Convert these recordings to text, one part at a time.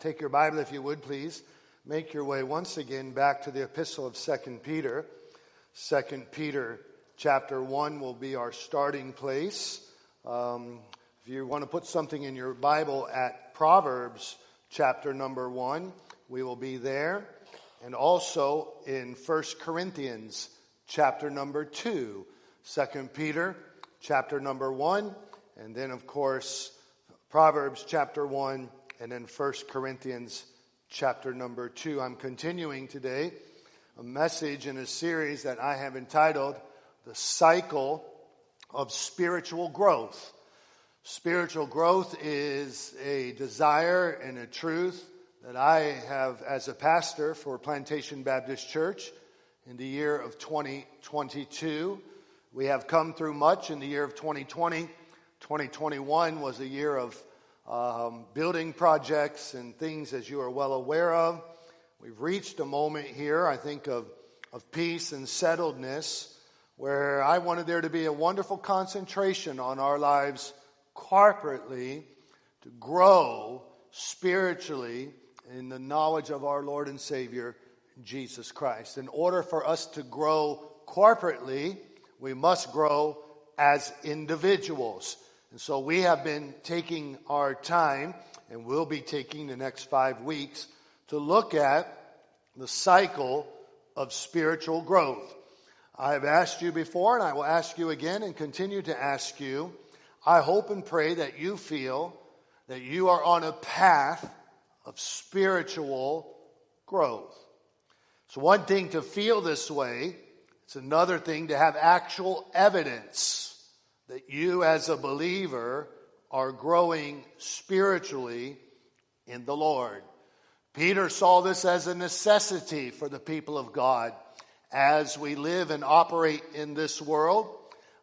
Take your Bible, if you would, please. Make your way once again back to the epistle of 2 Peter. 2 Peter chapter 1 will be our starting place. Um, if you want to put something in your Bible at Proverbs chapter number 1, we will be there. And also in 1 Corinthians chapter number 2. 2 Peter chapter number 1. And then, of course, Proverbs chapter 1 and in 1 Corinthians chapter number 2. I'm continuing today a message in a series that I have entitled The Cycle of Spiritual Growth. Spiritual growth is a desire and a truth that I have as a pastor for Plantation Baptist Church in the year of 2022. We have come through much in the year of 2020. 2021 was a year of um, building projects and things, as you are well aware of. We've reached a moment here, I think, of, of peace and settledness where I wanted there to be a wonderful concentration on our lives corporately to grow spiritually in the knowledge of our Lord and Savior, Jesus Christ. In order for us to grow corporately, we must grow as individuals. And so we have been taking our time, and we'll be taking the next five weeks, to look at the cycle of spiritual growth. I have asked you before, and I will ask you again and continue to ask you. I hope and pray that you feel that you are on a path of spiritual growth. It's one thing to feel this way, it's another thing to have actual evidence that you, as a believer, are growing spiritually in the Lord. Peter saw this as a necessity for the people of God as we live and operate in this world.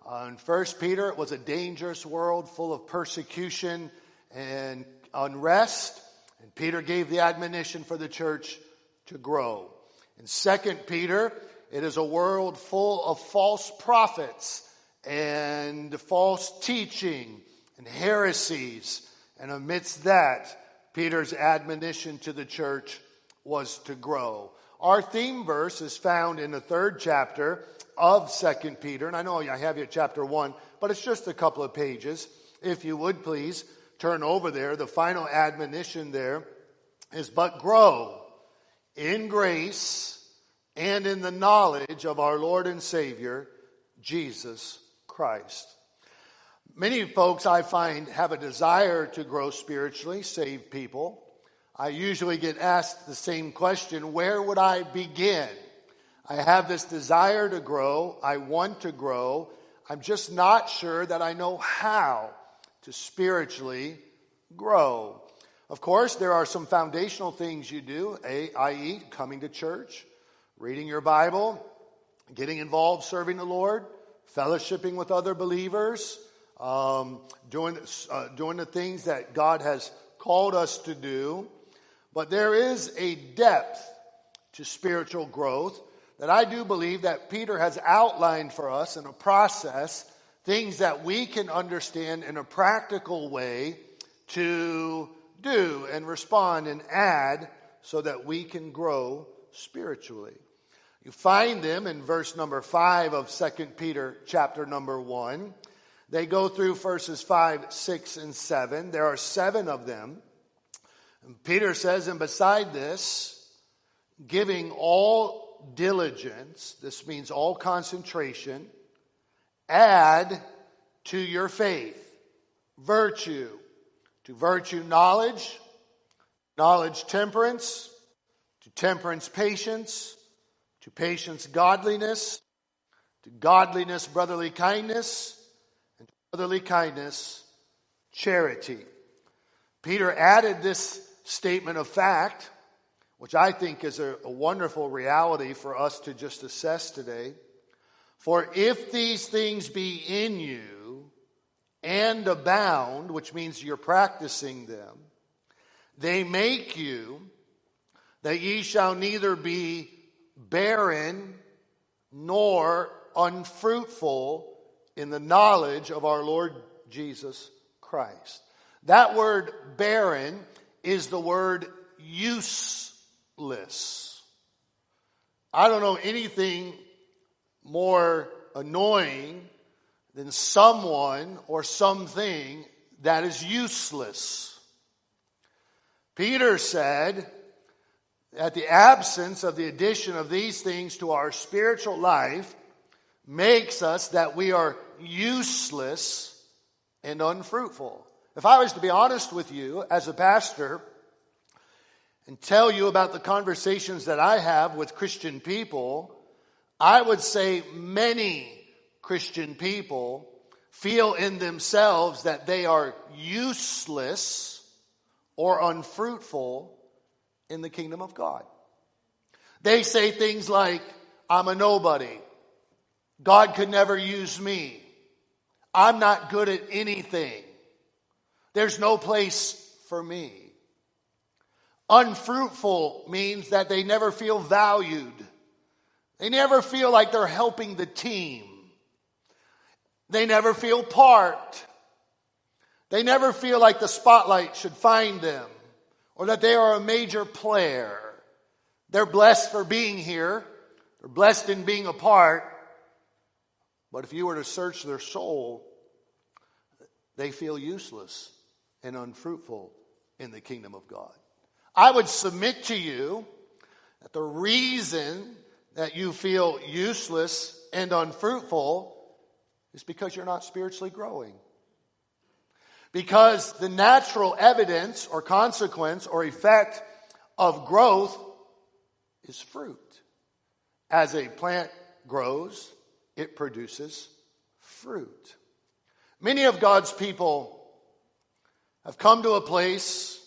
Uh, in First Peter, it was a dangerous world full of persecution and unrest. And Peter gave the admonition for the church to grow. In Second Peter, it is a world full of false prophets and false teaching and heresies. And amidst that, Peter's admonition to the church was to grow. Our theme verse is found in the third chapter of Second Peter. And I know I have you at chapter 1, but it's just a couple of pages. If you would please turn over there, the final admonition there is but grow in grace and in the knowledge of our Lord and Savior, Jesus Christ. Many folks I find have a desire to grow spiritually, save people. I usually get asked the same question where would I begin? I have this desire to grow, I want to grow. I'm just not sure that I know how to spiritually grow. Of course, there are some foundational things you do, i.e., coming to church, reading your Bible, getting involved serving the Lord fellowshipping with other believers, um, doing, uh, doing the things that God has called us to do. But there is a depth to spiritual growth that I do believe that Peter has outlined for us in a process, things that we can understand in a practical way to do and respond and add so that we can grow spiritually. You find them in verse number 5 of 2 Peter chapter number 1. They go through verses 5, 6, and 7. There are seven of them. And Peter says, and beside this, giving all diligence, this means all concentration, add to your faith virtue, to virtue knowledge, knowledge temperance, to temperance patience to patience, godliness, to godliness, brotherly kindness, and to brotherly kindness, charity. Peter added this statement of fact, which I think is a, a wonderful reality for us to just assess today. For if these things be in you and abound, which means you're practicing them, they make you that ye shall neither be barren nor unfruitful in the knowledge of our Lord Jesus Christ. That word barren is the word useless. I don't know anything more annoying than someone or something that is useless. Peter said that the absence of the addition of these things to our spiritual life makes us that we are useless and unfruitful. If I was to be honest with you as a pastor and tell you about the conversations that I have with Christian people, I would say many Christian people feel in themselves that they are useless or unfruitful in the kingdom of God. They say things like, I'm a nobody. God could never use me. I'm not good at anything. There's no place for me. Unfruitful means that they never feel valued. They never feel like they're helping the team. They never feel part. They never feel like the spotlight should find them or that they are a major player. They're blessed for being here. They're blessed in being a part. But if you were to search their soul, they feel useless and unfruitful in the kingdom of God. I would submit to you that the reason that you feel useless and unfruitful is because you're not spiritually growing. Because the natural evidence or consequence or effect of growth is fruit. As a plant grows, it produces fruit. Many of God's people have come to a place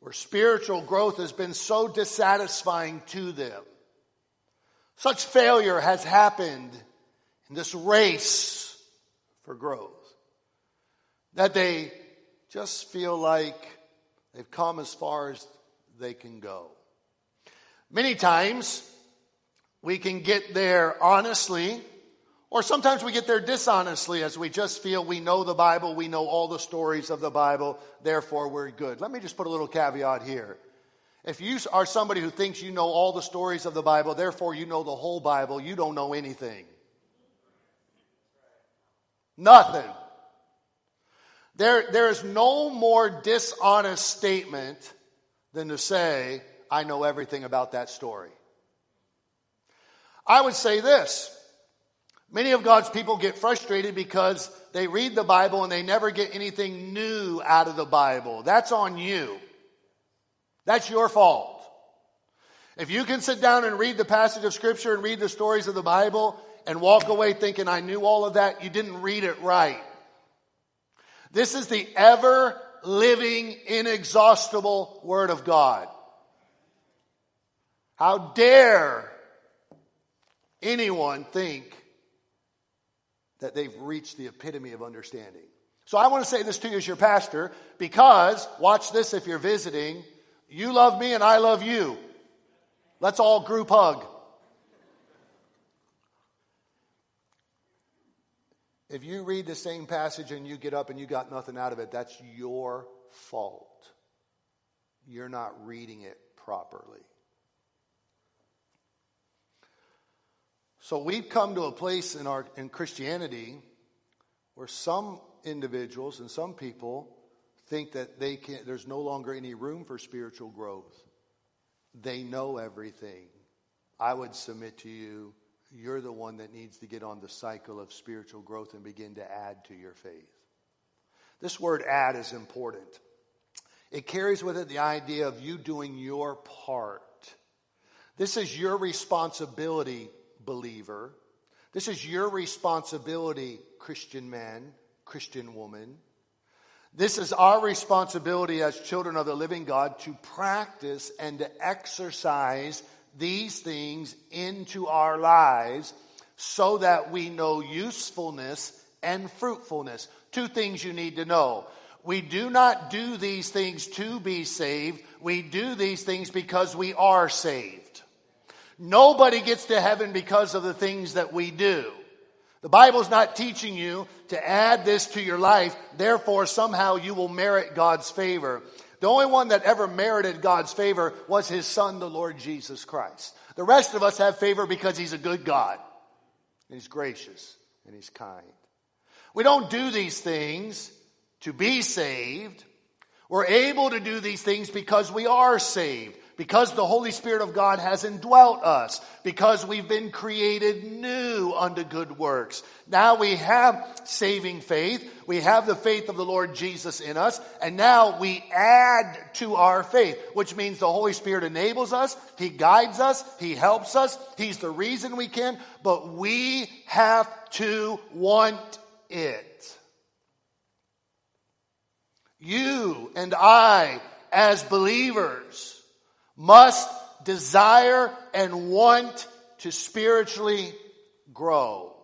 where spiritual growth has been so dissatisfying to them. Such failure has happened in this race for growth that they just feel like they've come as far as they can go. Many times we can get there honestly, or sometimes we get there dishonestly as we just feel we know the Bible, we know all the stories of the Bible, therefore we're good. Let me just put a little caveat here. If you are somebody who thinks you know all the stories of the Bible, therefore you know the whole Bible, you don't know anything. Nothing. There, there is no more dishonest statement than to say, I know everything about that story. I would say this. Many of God's people get frustrated because they read the Bible and they never get anything new out of the Bible. That's on you. That's your fault. If you can sit down and read the passage of Scripture and read the stories of the Bible and walk away thinking, I knew all of that, you didn't read it right. This is the ever living, inexhaustible Word of God. How dare anyone think that they've reached the epitome of understanding? So I want to say this to you as your pastor because, watch this if you're visiting, you love me and I love you. Let's all group hug. If you read the same passage and you get up and you got nothing out of it, that's your fault. You're not reading it properly. So we've come to a place in our in Christianity where some individuals and some people think that they can there's no longer any room for spiritual growth. They know everything. I would submit to you you're the one that needs to get on the cycle of spiritual growth and begin to add to your faith. This word add is important. It carries with it the idea of you doing your part. This is your responsibility, believer. This is your responsibility, Christian man, Christian woman. This is our responsibility as children of the living God to practice and to exercise these things into our lives so that we know usefulness and fruitfulness. Two things you need to know. We do not do these things to be saved. We do these things because we are saved. Nobody gets to heaven because of the things that we do. The Bible's not teaching you to add this to your life, therefore somehow you will merit God's favor. The only one that ever merited God's favor was his son, the Lord Jesus Christ. The rest of us have favor because he's a good God. And he's gracious and he's kind. We don't do these things to be saved. We're able to do these things because we are saved because the Holy Spirit of God has indwelt us, because we've been created new unto good works. Now we have saving faith. We have the faith of the Lord Jesus in us. And now we add to our faith, which means the Holy Spirit enables us. He guides us. He helps us. He's the reason we can, but we have to want it. You and I, as believers, must desire and want to spiritually grow.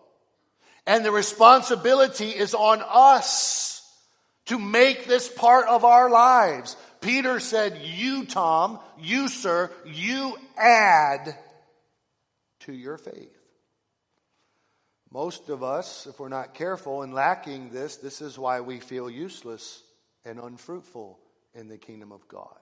And the responsibility is on us to make this part of our lives. Peter said, You, Tom, you, sir, you add to your faith. Most of us, if we're not careful and lacking this, this is why we feel useless and unfruitful in the kingdom of God.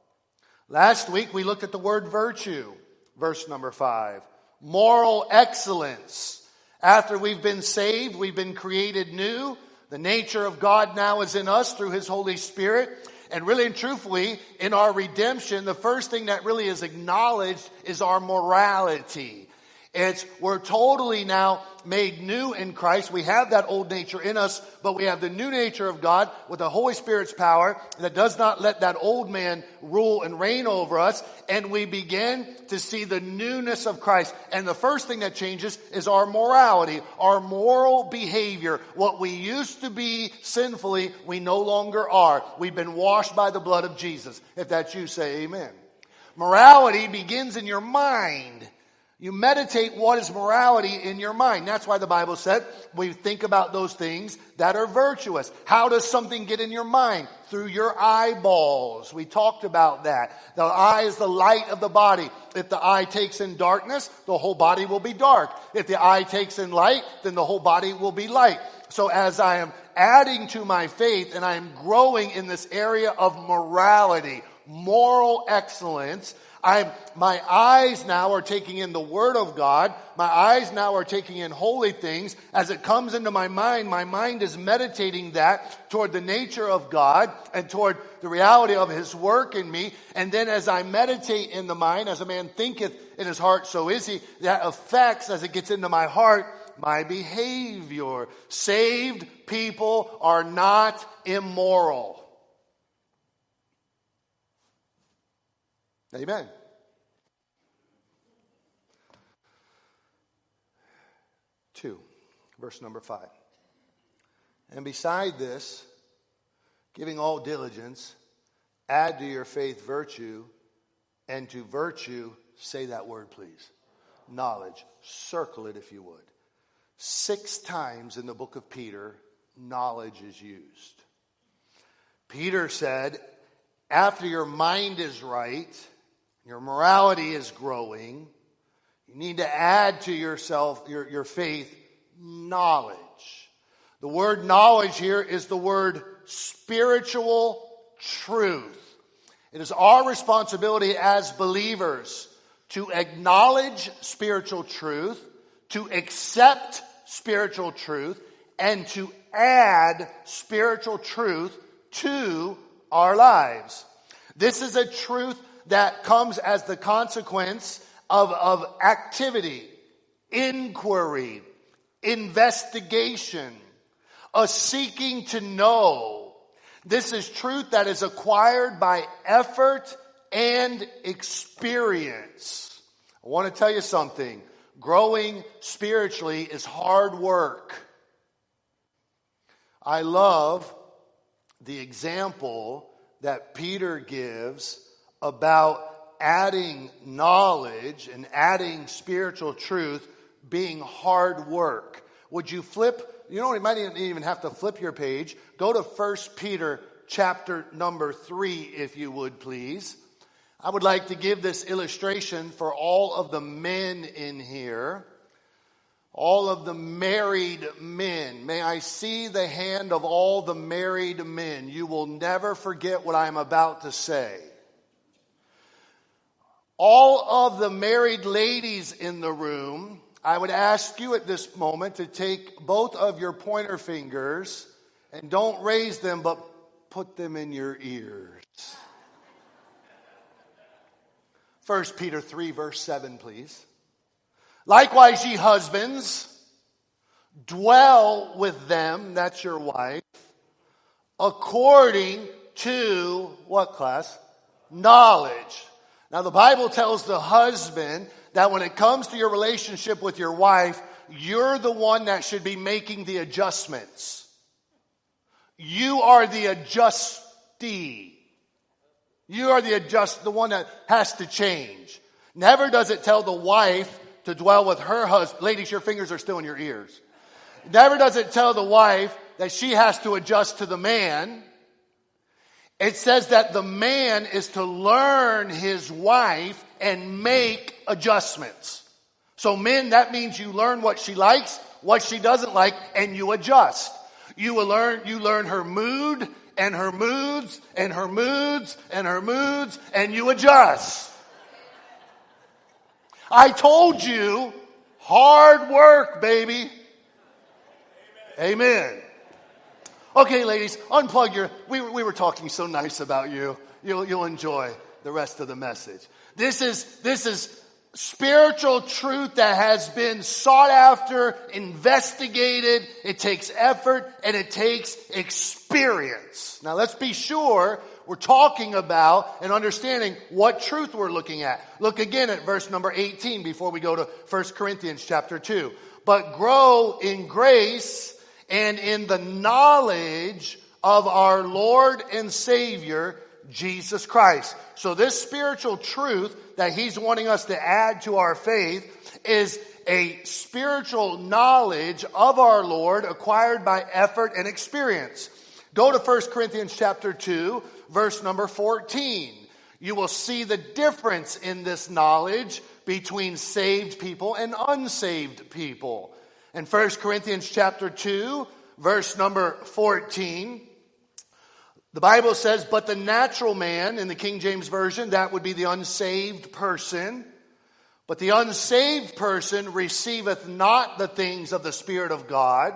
Last week we looked at the word virtue, verse number five. Moral excellence. After we've been saved, we've been created new. The nature of God now is in us through His Holy Spirit. And really and truthfully, in our redemption, the first thing that really is acknowledged is our morality. It's, we're totally now made new in Christ. We have that old nature in us, but we have the new nature of God with the Holy Spirit's power that does not let that old man rule and reign over us. And we begin to see the newness of Christ. And the first thing that changes is our morality, our moral behavior. What we used to be sinfully, we no longer are. We've been washed by the blood of Jesus. If that's you, say amen. Morality begins in your mind. You meditate what is morality in your mind. That's why the Bible said we think about those things that are virtuous. How does something get in your mind? Through your eyeballs. We talked about that. The eye is the light of the body. If the eye takes in darkness, the whole body will be dark. If the eye takes in light, then the whole body will be light. So as I am adding to my faith and I am growing in this area of morality, moral excellence, I'm, my eyes now are taking in the Word of God. My eyes now are taking in holy things. As it comes into my mind, my mind is meditating that toward the nature of God and toward the reality of His work in me. And then as I meditate in the mind, as a man thinketh in his heart, so is he, that affects as it gets into my heart, my behavior. Saved people are not immoral. Amen. Two, verse number five. And beside this, giving all diligence, add to your faith virtue, and to virtue, say that word, please. Knowledge. Circle it if you would. Six times in the book of Peter, knowledge is used. Peter said, after your mind is right, your morality is growing. You need to add to yourself, your, your faith, knowledge. The word knowledge here is the word spiritual truth. It is our responsibility as believers to acknowledge spiritual truth, to accept spiritual truth, and to add spiritual truth to our lives. This is a truth that comes as the consequence of, of activity, inquiry, investigation, a seeking to know. This is truth that is acquired by effort and experience. I want to tell you something. Growing spiritually is hard work. I love the example that Peter gives about adding knowledge and adding spiritual truth being hard work. Would you flip? You know, you might even have to flip your page. Go to 1 Peter chapter number 3, if you would please. I would like to give this illustration for all of the men in here. all of the married men. May I see the hand of all the married men. You will never forget what I'm about to say. All of the married ladies in the room, I would ask you at this moment to take both of your pointer fingers and don't raise them, but put them in your ears. 1 Peter 3, verse 7, please. Likewise, ye husbands, dwell with them, that's your wife, according to what class? Knowledge. Now, the Bible tells the husband that when it comes to your relationship with your wife, you're the one that should be making the adjustments. You are the adjustee. You are the adjust, the one that has to change. Never does it tell the wife to dwell with her husband. Ladies, your fingers are still in your ears. Never does it tell the wife that she has to adjust to the man. It says that the man is to learn his wife and make adjustments. So men, that means you learn what she likes, what she doesn't like, and you adjust. You will learn, you learn her mood and her moods and her moods and her moods and you adjust. I told you, hard work, baby. Amen. Okay, ladies, unplug your. We, we were talking so nice about you. You'll, you'll enjoy the rest of the message. This is, this is spiritual truth that has been sought after, investigated. It takes effort and it takes experience. Now let's be sure we're talking about and understanding what truth we're looking at. Look again at verse number 18 before we go to 1 Corinthians chapter 2. But grow in grace and in the knowledge of our Lord and Savior, Jesus Christ. So this spiritual truth that he's wanting us to add to our faith is a spiritual knowledge of our Lord acquired by effort and experience. Go to 1 Corinthians chapter 2, verse number 14. You will see the difference in this knowledge between saved people and unsaved people. In 1 Corinthians chapter 2, verse number 14, the Bible says, But the natural man, in the King James Version, that would be the unsaved person. But the unsaved person receiveth not the things of the Spirit of God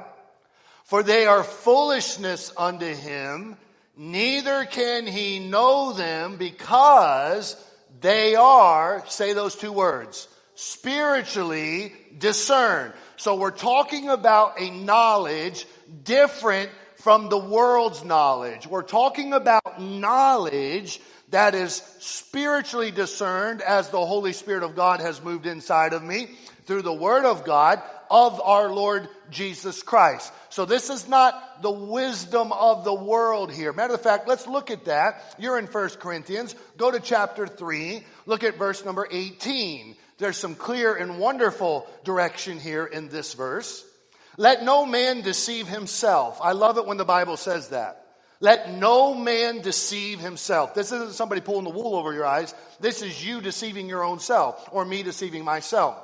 for they are foolishness unto him, neither can he know them because they are, say those two words, spiritually discerned. So we're talking about a knowledge different from the world's knowledge. We're talking about knowledge that is spiritually discerned as the Holy Spirit of God has moved inside of me through the Word of God of our Lord Jesus Christ. So this is not the wisdom of the world here. Matter of fact, let's look at that. You're in 1 Corinthians. Go to chapter 3. Look at verse number 18. There's some clear and wonderful direction here in this verse. Let no man deceive himself. I love it when the Bible says that. Let no man deceive himself. This isn't somebody pulling the wool over your eyes. This is you deceiving your own self or me deceiving myself.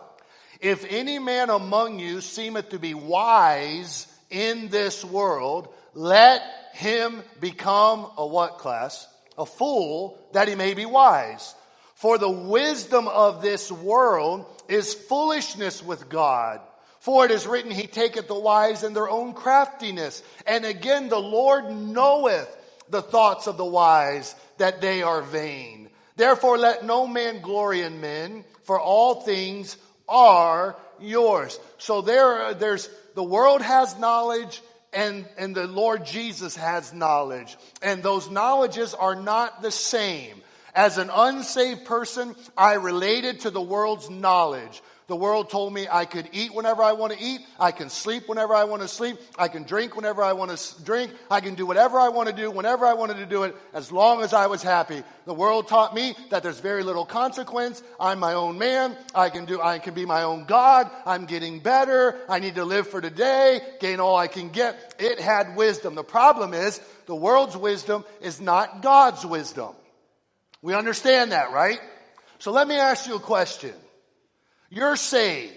If any man among you seemeth to be wise in this world, let him become a what class? A fool that he may be wise. For the wisdom of this world is foolishness with God. For it is written, He taketh the wise in their own craftiness. And again, the Lord knoweth the thoughts of the wise, that they are vain. Therefore, let no man glory in men, for all things are yours. So there, there's, the world has knowledge and, and the Lord Jesus has knowledge. And those knowledges are not the same. As an unsaved person, I related to the world's knowledge. The world told me I could eat whenever I want to eat. I can sleep whenever I want to sleep. I can drink whenever I want to drink. I can do whatever I want to do whenever I wanted to do it as long as I was happy. The world taught me that there's very little consequence. I'm my own man. I can do, I can be my own God. I'm getting better. I need to live for today, gain all I can get. It had wisdom. The problem is the world's wisdom is not God's wisdom. We understand that, right? So let me ask you a question. You're saved.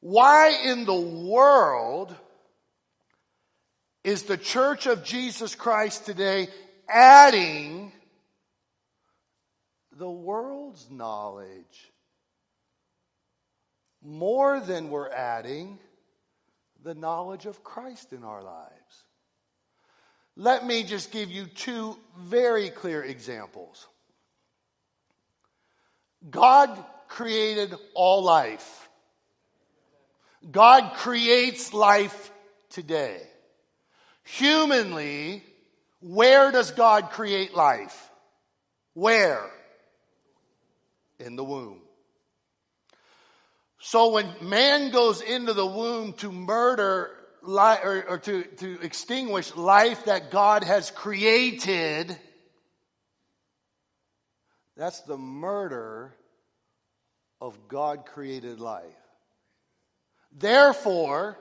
Why in the world is the church of Jesus Christ today adding the world's knowledge more than we're adding the knowledge of Christ in our lives? Let me just give you two very clear examples. God created all life. God creates life today. Humanly, where does God create life? Where? In the womb. So when man goes into the womb to murder or, or to, to extinguish life that God has created, that's the murder of God created life. Therefore,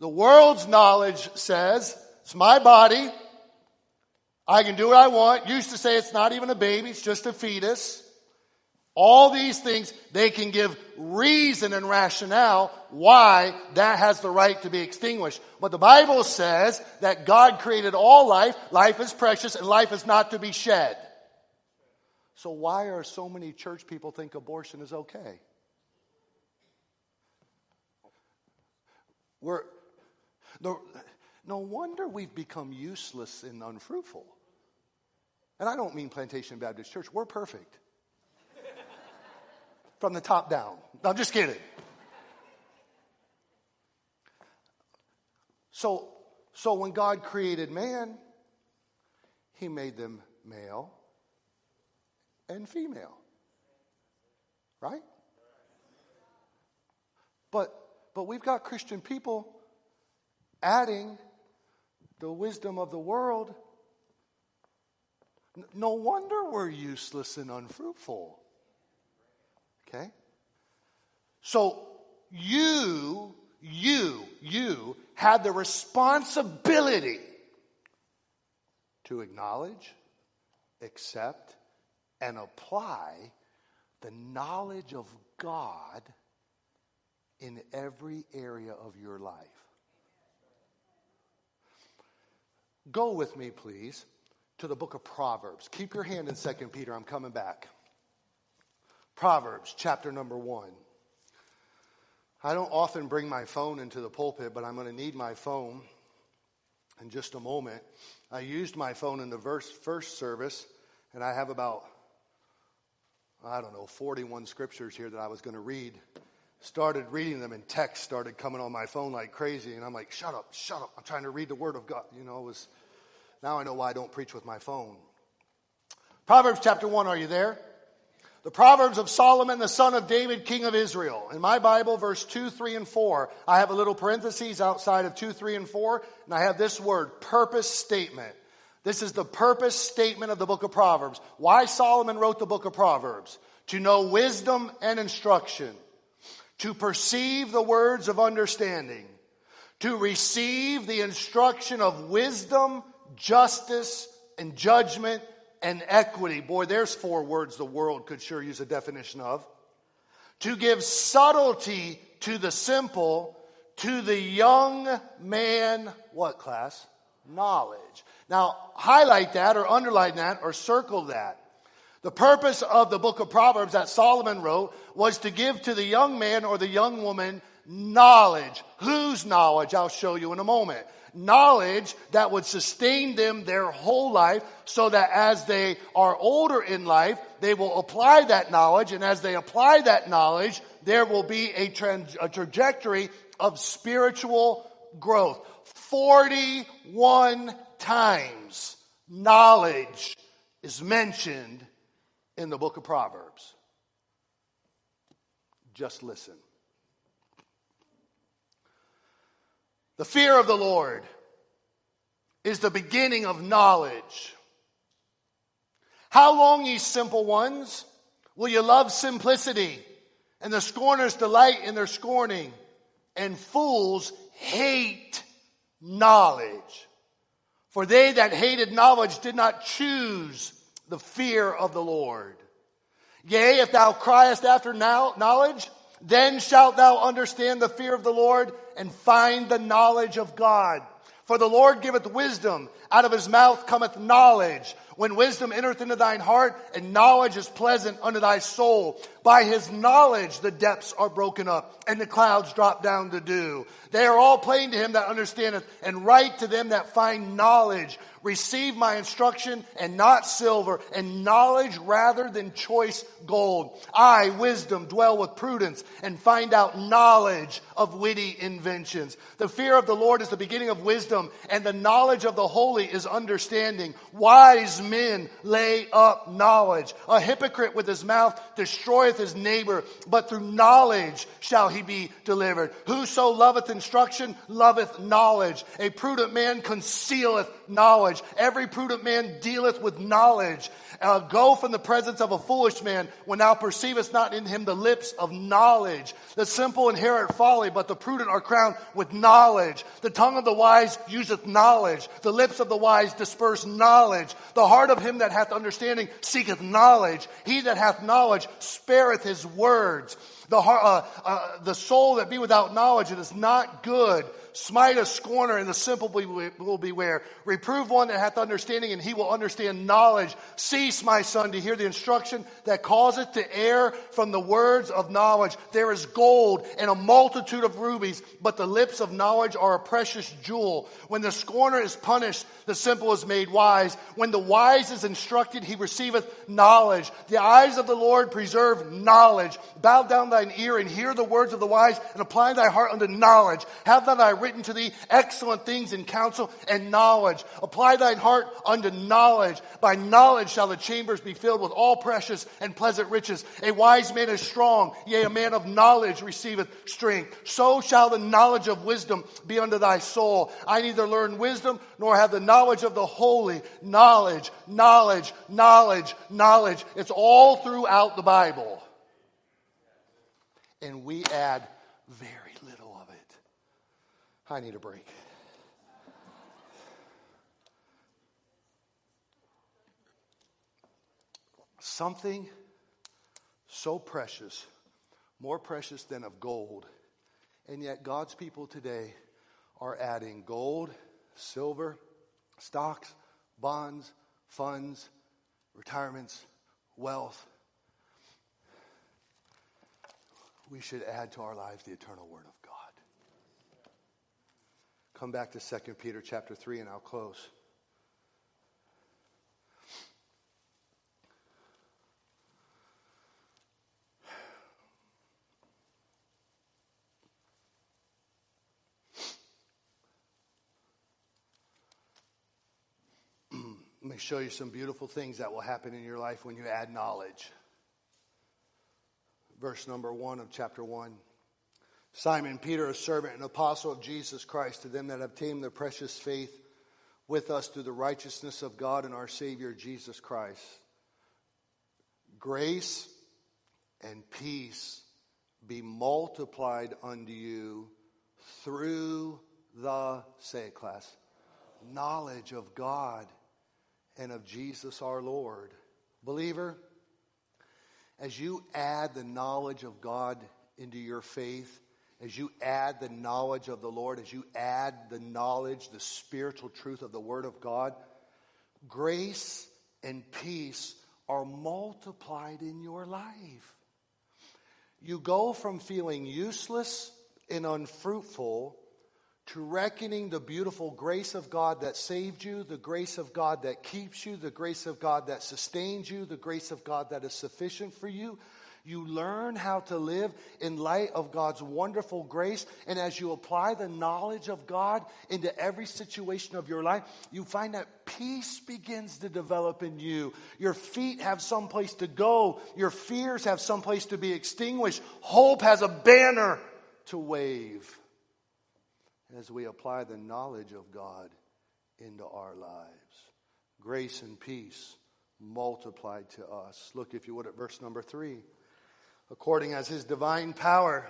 the world's knowledge says, it's my body. I can do what I want. Used to say it's not even a baby, it's just a fetus. All these things, they can give reason and rationale why that has the right to be extinguished. But the Bible says that God created all life, life is precious, and life is not to be shed. So why are so many church people think abortion is okay? We're, no, no wonder we've become useless and unfruitful. And I don't mean Plantation Baptist Church, we're perfect. From the top down. No, I'm just kidding. So, so when God created man, he made them male and female. Right? But but we've got Christian people adding the wisdom of the world. No wonder we're useless and unfruitful. Okay? So you, you, you had the responsibility to acknowledge, accept, and apply the knowledge of God in every area of your life. Go with me, please, to the book of Proverbs. Keep your hand in 2 Peter. I'm coming back. Proverbs, chapter number 1. I don't often bring my phone into the pulpit, but I'm going to need my phone in just a moment. I used my phone in the verse, first service, and I have about, I don't know, 41 scriptures here that I was going to read. Started reading them and text started coming on my phone like crazy and i'm like shut up shut up. I'm trying to read the word of god. You know it was now i know why i don't preach with my phone. Proverbs chapter 1 are you there the proverbs of solomon the son of david king of israel. In my bible verse 2 3 and 4 i have a little parentheses outside of 2 3 and 4 and i have this word purpose statement. This is the purpose statement of the book of proverbs. Why solomon wrote the book of proverbs? To know wisdom and instruction. To perceive the words of understanding, to receive the instruction of wisdom, justice, and judgment and equity. Boy, there's four words the world could sure use a definition of. To give subtlety to the simple, to the young man, what class? Knowledge. Now, highlight that or underline that or circle that. The purpose of the book of Proverbs that Solomon wrote was to give to the young man or the young woman knowledge. Whose knowledge? I'll show you in a moment. Knowledge that would sustain them their whole life so that as they are older in life, they will apply that knowledge. And as they apply that knowledge, there will be a, a trajectory of spiritual growth. 41 times knowledge is mentioned in the book of Proverbs. Just listen. The fear of the Lord is the beginning of knowledge. How long, ye simple ones, will you love simplicity? And the scorners delight in their scorning, and fools hate knowledge. For they that hated knowledge did not choose the fear of the Lord. Yea, if thou criest after knowledge, Then shalt thou understand the fear of the Lord and find the knowledge of God. For the Lord giveth wisdom, out of his mouth cometh knowledge. When wisdom entereth into thine heart, and knowledge is pleasant unto thy soul. By his knowledge the depths are broken up, and the clouds drop down to dew. They are all plain to him that understandeth, and right to them that find knowledge. Receive my instruction and not silver, and knowledge rather than choice gold. I, wisdom, dwell with prudence and find out knowledge of witty inventions. The fear of the Lord is the beginning of wisdom, and the knowledge of the holy is understanding. Wise men lay up knowledge. A hypocrite with his mouth destroyeth his neighbor, but through knowledge shall he be delivered. Whoso loveth instruction loveth knowledge. A prudent man concealeth knowledge. Every prudent man dealeth with knowledge. Uh, go from the presence of a foolish man when thou perceivest not in him the lips of knowledge. The simple inherit folly, but the prudent are crowned with knowledge. The tongue of the wise useth knowledge. The lips of the wise disperse knowledge. The heart of him that hath understanding seeketh knowledge. He that hath knowledge spareth his words. The, heart, uh, uh, the soul that be without knowledge, it is not good. Smite a scorner, and the simple will beware. Reprove one that hath understanding, and he will understand knowledge. Cease, my son, to hear the instruction that causeth to err from the words of knowledge. There is gold and a multitude of rubies, but the lips of knowledge are a precious jewel. When the scorner is punished, the simple is made wise. When the wise is instructed, he receiveth knowledge. The eyes of the Lord preserve knowledge. Bow down thine ear and hear the words of the wise, and apply thy heart unto knowledge. Have thou thy written to thee excellent things in counsel and knowledge. Apply thine heart unto knowledge. By knowledge shall the chambers be filled with all precious and pleasant riches. A wise man is strong, yea, a man of knowledge receiveth strength. So shall the knowledge of wisdom be unto thy soul. I neither learn wisdom nor have the knowledge of the holy. Knowledge, knowledge, knowledge, knowledge. It's all throughout the Bible. And we add very I need a break. Something so precious, more precious than of gold, and yet God's people today are adding gold, silver, stocks, bonds, funds, retirements, wealth. We should add to our lives the eternal Word of God. Come back to 2 Peter chapter 3 and I'll close. Let me show you some beautiful things that will happen in your life when you add knowledge. Verse number 1 of chapter 1. Simon Peter, a servant and apostle of Jesus Christ, to them that obtained the precious faith with us through the righteousness of God and our Savior Jesus Christ. Grace and peace be multiplied unto you through the, say it, class, knowledge of God and of Jesus our Lord. Believer, as you add the knowledge of God into your faith, as you add the knowledge of the Lord, as you add the knowledge, the spiritual truth of the Word of God, grace and peace are multiplied in your life. You go from feeling useless and unfruitful to reckoning the beautiful grace of God that saved you, the grace of God that keeps you, the grace of God that sustains you, the grace of God that is sufficient for you, you learn how to live in light of God's wonderful grace. And as you apply the knowledge of God into every situation of your life, you find that peace begins to develop in you. Your feet have some place to go. Your fears have some place to be extinguished. Hope has a banner to wave as we apply the knowledge of God into our lives. Grace and peace multiplied to us. Look, if you would, at verse number three according as his divine power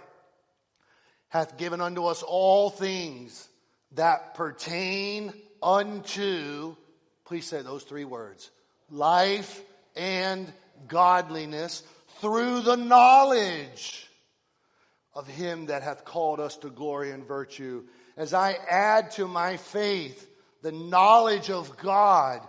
hath given unto us all things that pertain unto, please say those three words, life and godliness through the knowledge. of him that hath called us to glory and virtue. As I add to my faith the knowledge of God,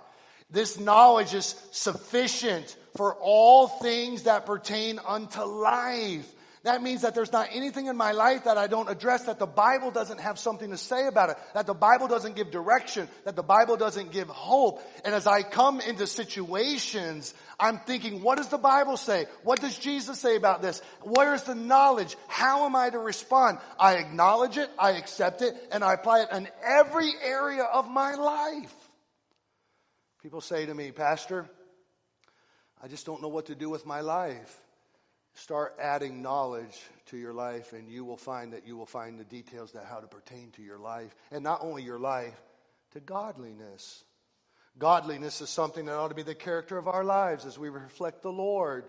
this knowledge is sufficient for all things that pertain unto life. That means that there's not anything in my life that I don't address, that the Bible doesn't have something to say about it, that the Bible doesn't give direction, that the Bible doesn't give hope. And as I come into situations, I'm thinking, what does the Bible say? What does Jesus say about this? Where's the knowledge? How am I to respond? I acknowledge it, I accept it, and I apply it in every area of my life. People say to me, Pastor, I just don't know what to do with my life. Start adding knowledge to your life, and you will find that you will find the details that how to pertain to your life, and not only your life, to godliness. Godliness is something that ought to be the character of our lives as we reflect the Lord.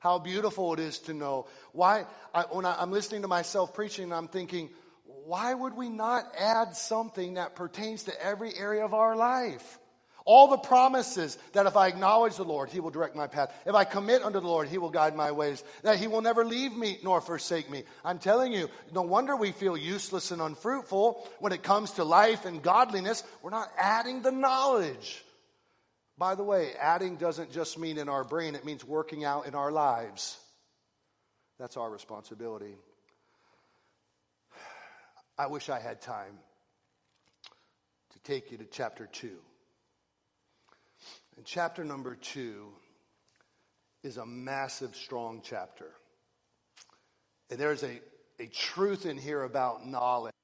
How beautiful it is to know. Why, I, when I, I'm listening to myself preaching, I'm thinking, why would we not add something that pertains to every area of our life? All the promises that if I acknowledge the Lord, He will direct my path. If I commit unto the Lord, He will guide my ways. That He will never leave me nor forsake me. I'm telling you, no wonder we feel useless and unfruitful when it comes to life and godliness. We're not adding the knowledge. By the way, adding doesn't just mean in our brain, it means working out in our lives. That's our responsibility. I wish I had time to take you to chapter 2. And chapter number two is a massive, strong chapter. And there's a, a truth in here about knowledge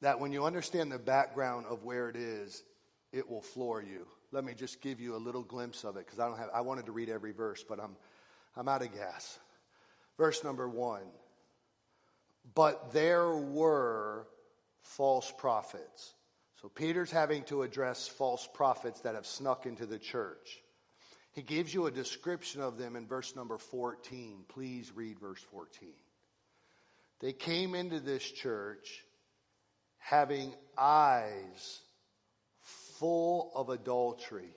that when you understand the background of where it is, it will floor you. Let me just give you a little glimpse of it because I don't have I wanted to read every verse, but I'm I'm out of gas. Verse number 1. But there were false prophets so Peter's having to address false prophets that have snuck into the church. He gives you a description of them in verse number 14. Please read verse 14. They came into this church having eyes full of adultery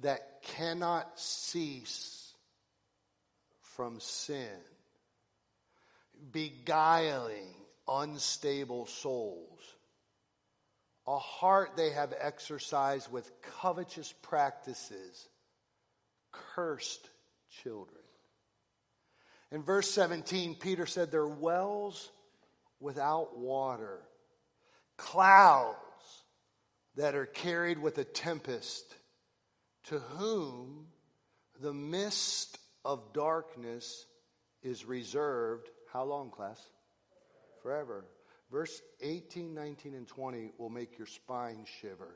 that cannot cease from sin, beguiling unstable souls a heart they have exercised with covetous practices, cursed children. In verse 17, Peter said, They're wells without water, clouds that are carried with a tempest, to whom the mist of darkness is reserved. How long, class? Forever. Verse 18, 19, and 20 will make your spine shiver.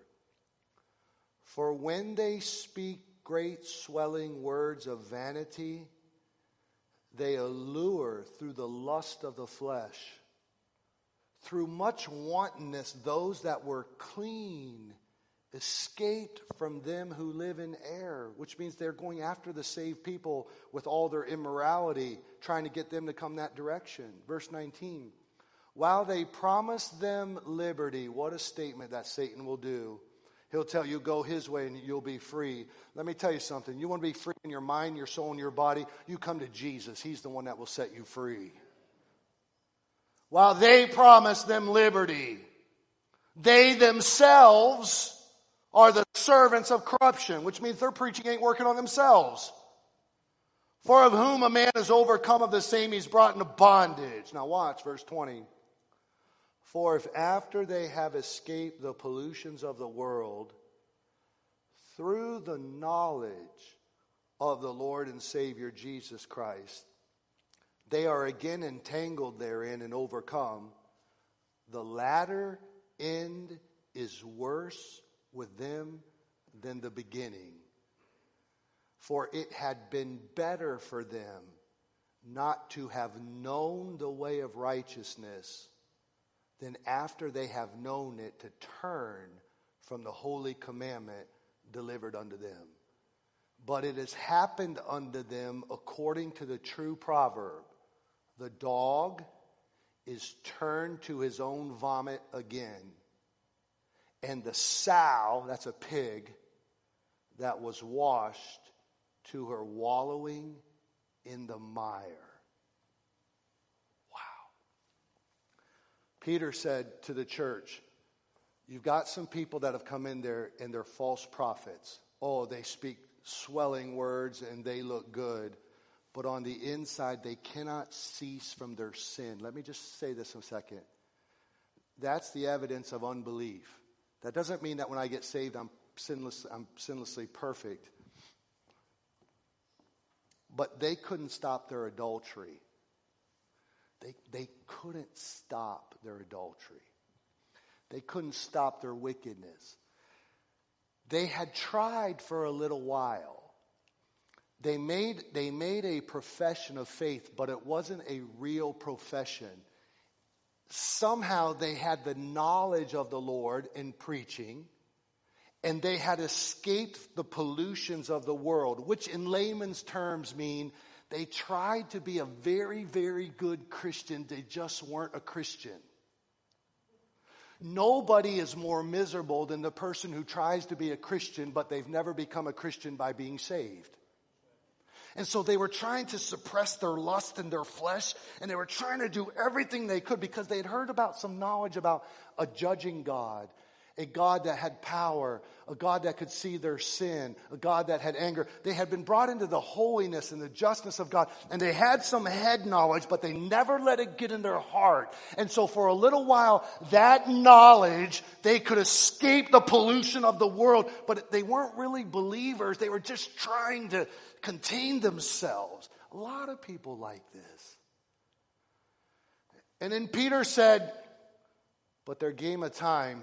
For when they speak great swelling words of vanity, they allure through the lust of the flesh. Through much wantonness, those that were clean escaped from them who live in error, which means they're going after the saved people with all their immorality, trying to get them to come that direction. Verse 19. While they promise them liberty, what a statement that Satan will do. He'll tell you, go his way and you'll be free. Let me tell you something. You want to be free in your mind, your soul, and your body? You come to Jesus. He's the one that will set you free. While they promise them liberty, they themselves are the servants of corruption, which means their preaching ain't working on themselves. For of whom a man is overcome of the same he's brought into bondage. Now watch verse 20. For if after they have escaped the pollutions of the world, through the knowledge of the Lord and Savior Jesus Christ, they are again entangled therein and overcome, the latter end is worse with them than the beginning. For it had been better for them not to have known the way of righteousness than after they have known it to turn from the holy commandment delivered unto them. But it has happened unto them according to the true proverb the dog is turned to his own vomit again, and the sow, that's a pig, that was washed to her wallowing in the mire. Peter said to the church, You've got some people that have come in there and they're false prophets. Oh, they speak swelling words and they look good. But on the inside, they cannot cease from their sin. Let me just say this in a second. That's the evidence of unbelief. That doesn't mean that when I get saved, I'm, sinless, I'm sinlessly perfect. But they couldn't stop their adultery. They, they couldn't stop their adultery. They couldn't stop their wickedness. They had tried for a little while. They made, they made a profession of faith, but it wasn't a real profession. Somehow they had the knowledge of the Lord in preaching, and they had escaped the pollutions of the world, which in layman's terms mean they tried to be a very, very good Christian. They just weren't a Christian. Nobody is more miserable than the person who tries to be a Christian, but they've never become a Christian by being saved. And so they were trying to suppress their lust and their flesh, and they were trying to do everything they could because they had heard about some knowledge about a judging God a God that had power, a God that could see their sin, a God that had anger. They had been brought into the holiness and the justness of God, and they had some head knowledge, but they never let it get in their heart. And so for a little while, that knowledge, they could escape the pollution of the world, but they weren't really believers. They were just trying to contain themselves. A lot of people like this. And then Peter said, but there came a time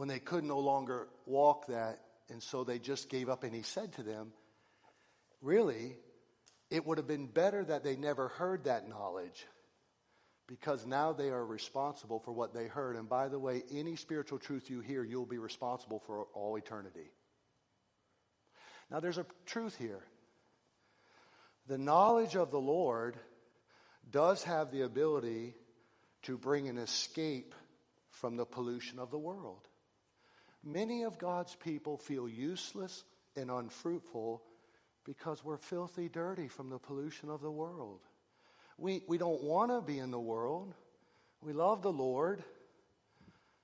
when they could no longer walk that, and so they just gave up. And he said to them, Really, it would have been better that they never heard that knowledge because now they are responsible for what they heard. And by the way, any spiritual truth you hear, you'll be responsible for all eternity. Now, there's a truth here. The knowledge of the Lord does have the ability to bring an escape from the pollution of the world. Many of God's people feel useless and unfruitful because we're filthy dirty from the pollution of the world. We, we don't want to be in the world. We love the Lord.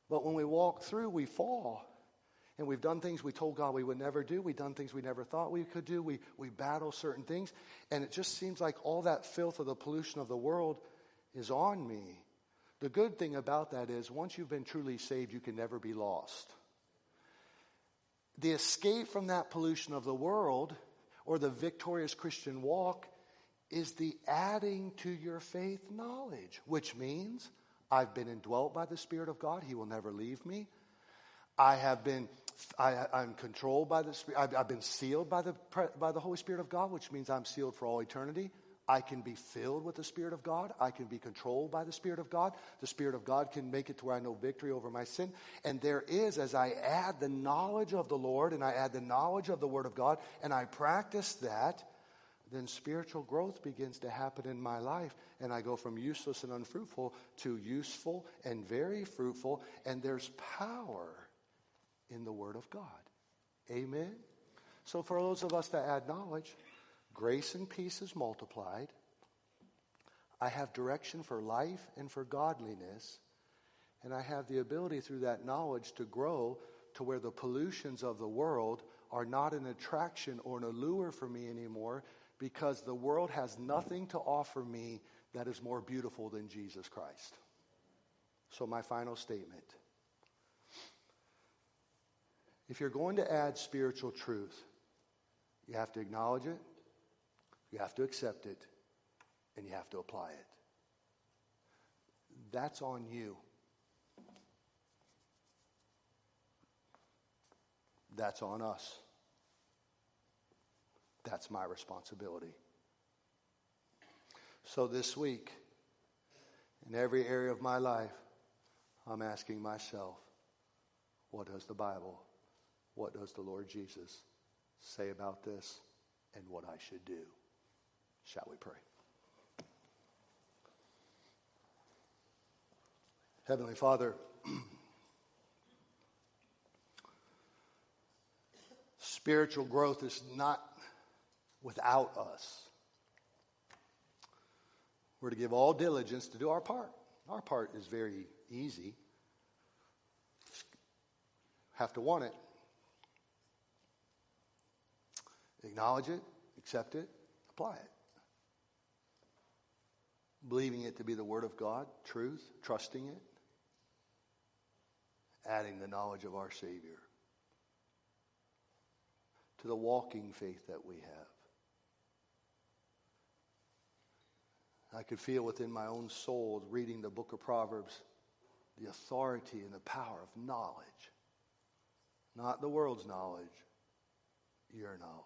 But when we walk through, we fall. And we've done things we told God we would never do. We've done things we never thought we could do. We, we battle certain things. And it just seems like all that filth of the pollution of the world is on me. The good thing about that is once you've been truly saved, you can never be lost the escape from that pollution of the world or the victorious Christian walk is the adding to your faith knowledge, which means I've been indwelt by the Spirit of God. He will never leave me. I have been, I, am controlled by the Spirit. I've, I've been sealed by the, by the Holy Spirit of God, which means I'm sealed for all eternity. I can be filled with the Spirit of God. I can be controlled by the Spirit of God. The Spirit of God can make it to where I know victory over my sin. And there is, as I add the knowledge of the Lord and I add the knowledge of the Word of God and I practice that, then spiritual growth begins to happen in my life. And I go from useless and unfruitful to useful and very fruitful. And there's power in the Word of God. Amen? So, for those of us that add knowledge, Grace and peace is multiplied. I have direction for life and for godliness. And I have the ability through that knowledge to grow to where the pollutions of the world are not an attraction or an allure for me anymore because the world has nothing to offer me that is more beautiful than Jesus Christ. So, my final statement if you're going to add spiritual truth, you have to acknowledge it, you have to accept it and you have to apply it. That's on you. That's on us. That's my responsibility. So this week, in every area of my life, I'm asking myself, what does the Bible, what does the Lord Jesus say about this, and what I should do? Shall we pray? Heavenly Father, spiritual growth is not without us. We're to give all diligence to do our part. Our part is very easy. Have to want it. Acknowledge it, accept it, apply it. Believing it to be the Word of God, truth, trusting it, adding the knowledge of our Savior to the walking faith that we have. I could feel within my own soul, reading the book of Proverbs, the authority and the power of knowledge. Not the world's knowledge, your knowledge.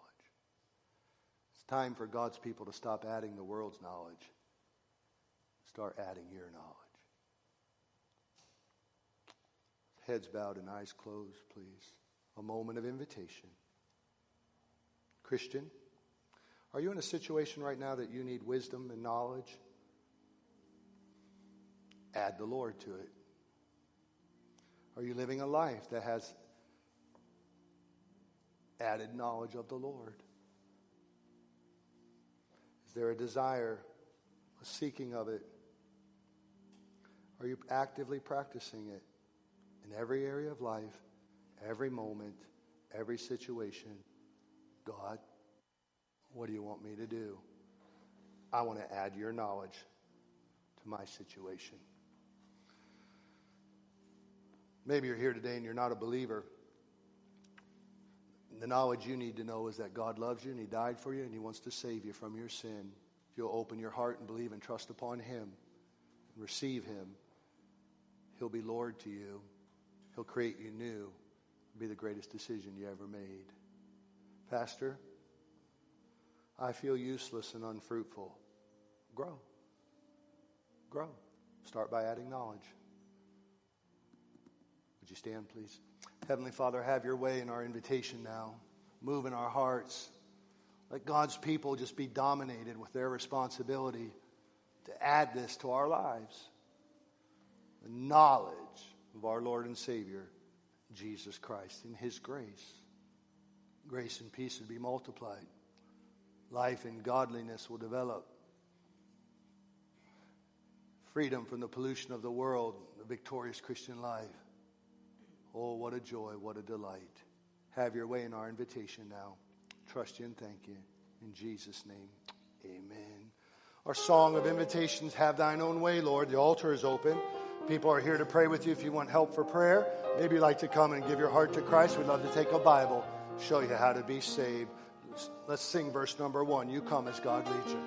It's time for God's people to stop adding the world's knowledge, start adding your knowledge. Heads bowed and eyes closed, please. A moment of invitation. Christian, are you in a situation right now that you need wisdom and knowledge? Add the Lord to it. Are you living a life that has added knowledge of the Lord? Is there a desire, a seeking of it? Are you actively practicing it in every area of life, every moment, every situation? God, what do you want me to do? I want to add your knowledge to my situation. Maybe you're here today and you're not a believer. The knowledge you need to know is that God loves you and He died for you and He wants to save you from your sin. If you'll open your heart and believe and trust upon Him and receive Him, He'll be Lord to you. He'll create you new. It'll be the greatest decision you ever made. Pastor, I feel useless and unfruitful. Grow. Grow. Start by adding knowledge. Would you stand, please? Heavenly Father, have your way in our invitation now. Move in our hearts. Let God's people just be dominated with their responsibility to add this to our lives the knowledge of our Lord and Savior, Jesus Christ, in His grace. Grace and peace would be multiplied, life and godliness will develop. Freedom from the pollution of the world, the victorious Christian life. Oh, what a joy, what a delight. Have your way in our invitation now. Trust you and thank you. In Jesus' name, amen. Our song of invitations, Have Thine Own Way, Lord. The altar is open. People are here to pray with you if you want help for prayer. Maybe you'd like to come and give your heart to Christ. We'd love to take a Bible, show you how to be saved. Let's sing verse number one. You come as God leads you.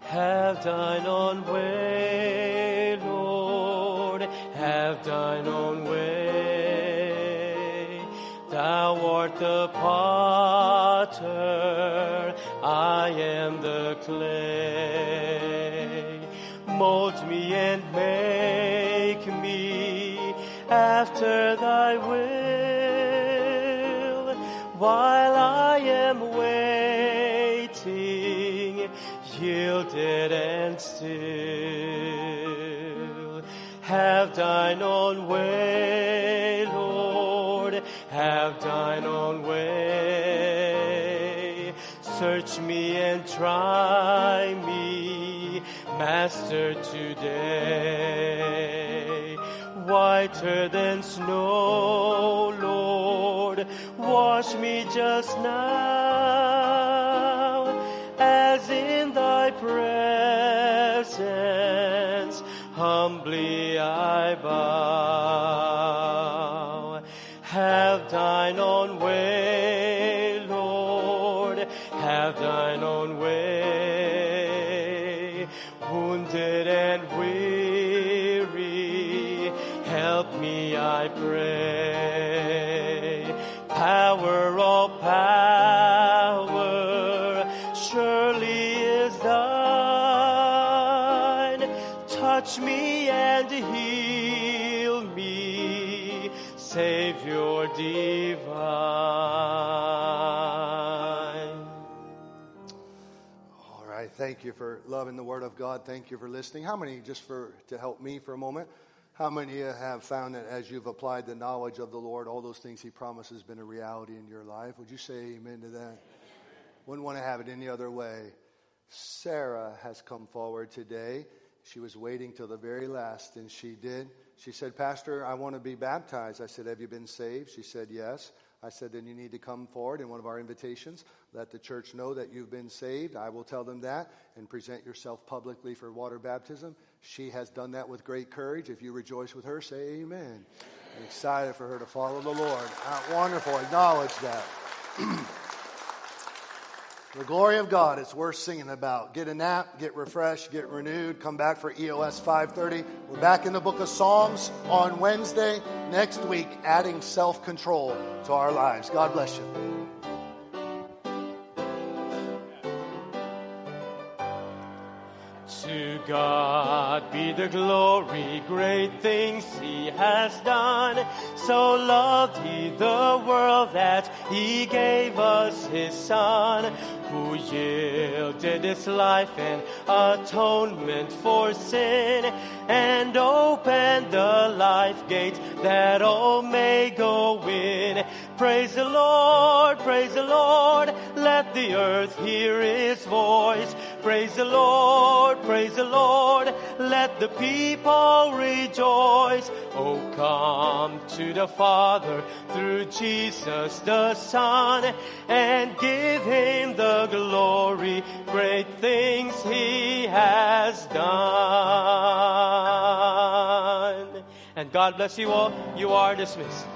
Have thine own way, Lord, have thine own way. Thou art the potter, I am the clay. Mold me and make me after thy will, while I am waiting yielded and still. Try me, Master, today. Whiter than snow, Lord, wash me just now as in thy presence humbly I bow. Wounded and weary, help me, I pray. Power, Thank you for loving the Word of God. Thank you for listening. How many, just for to help me for a moment, how many have found that as you've applied the knowledge of the Lord, all those things He promises been a reality in your life? Would you say amen to that? Wouldn't want to have it any other way. Sarah has come forward today. She was waiting till the very last, and she did. She said, Pastor, I want to be baptized. I said, Have you been saved? She said, Yes. I said, Then you need to come forward in one of our invitations. Let the church know that you've been saved. I will tell them that and present yourself publicly for water baptism. She has done that with great courage. If you rejoice with her, say amen. I'm excited for her to follow the Lord. Wonderful. Acknowledge that. the glory of God is worth singing about. Get a nap, get refreshed, get renewed. Come back for EOS 5:30. We're back in the book of Psalms on Wednesday next week, adding self-control to our lives. God bless you. To God be the glory, great things He has done. So loved He the world that He gave us His Son, who yielded His life in atonement for sin, and opened the life gate that all may go in. Praise the Lord, praise the Lord, let the earth hear His voice. Praise the Lord, praise the Lord, let the people rejoice. Oh, come to the Father through Jesus the Son and give him the glory, great things he has done. And God bless you all. You are dismissed.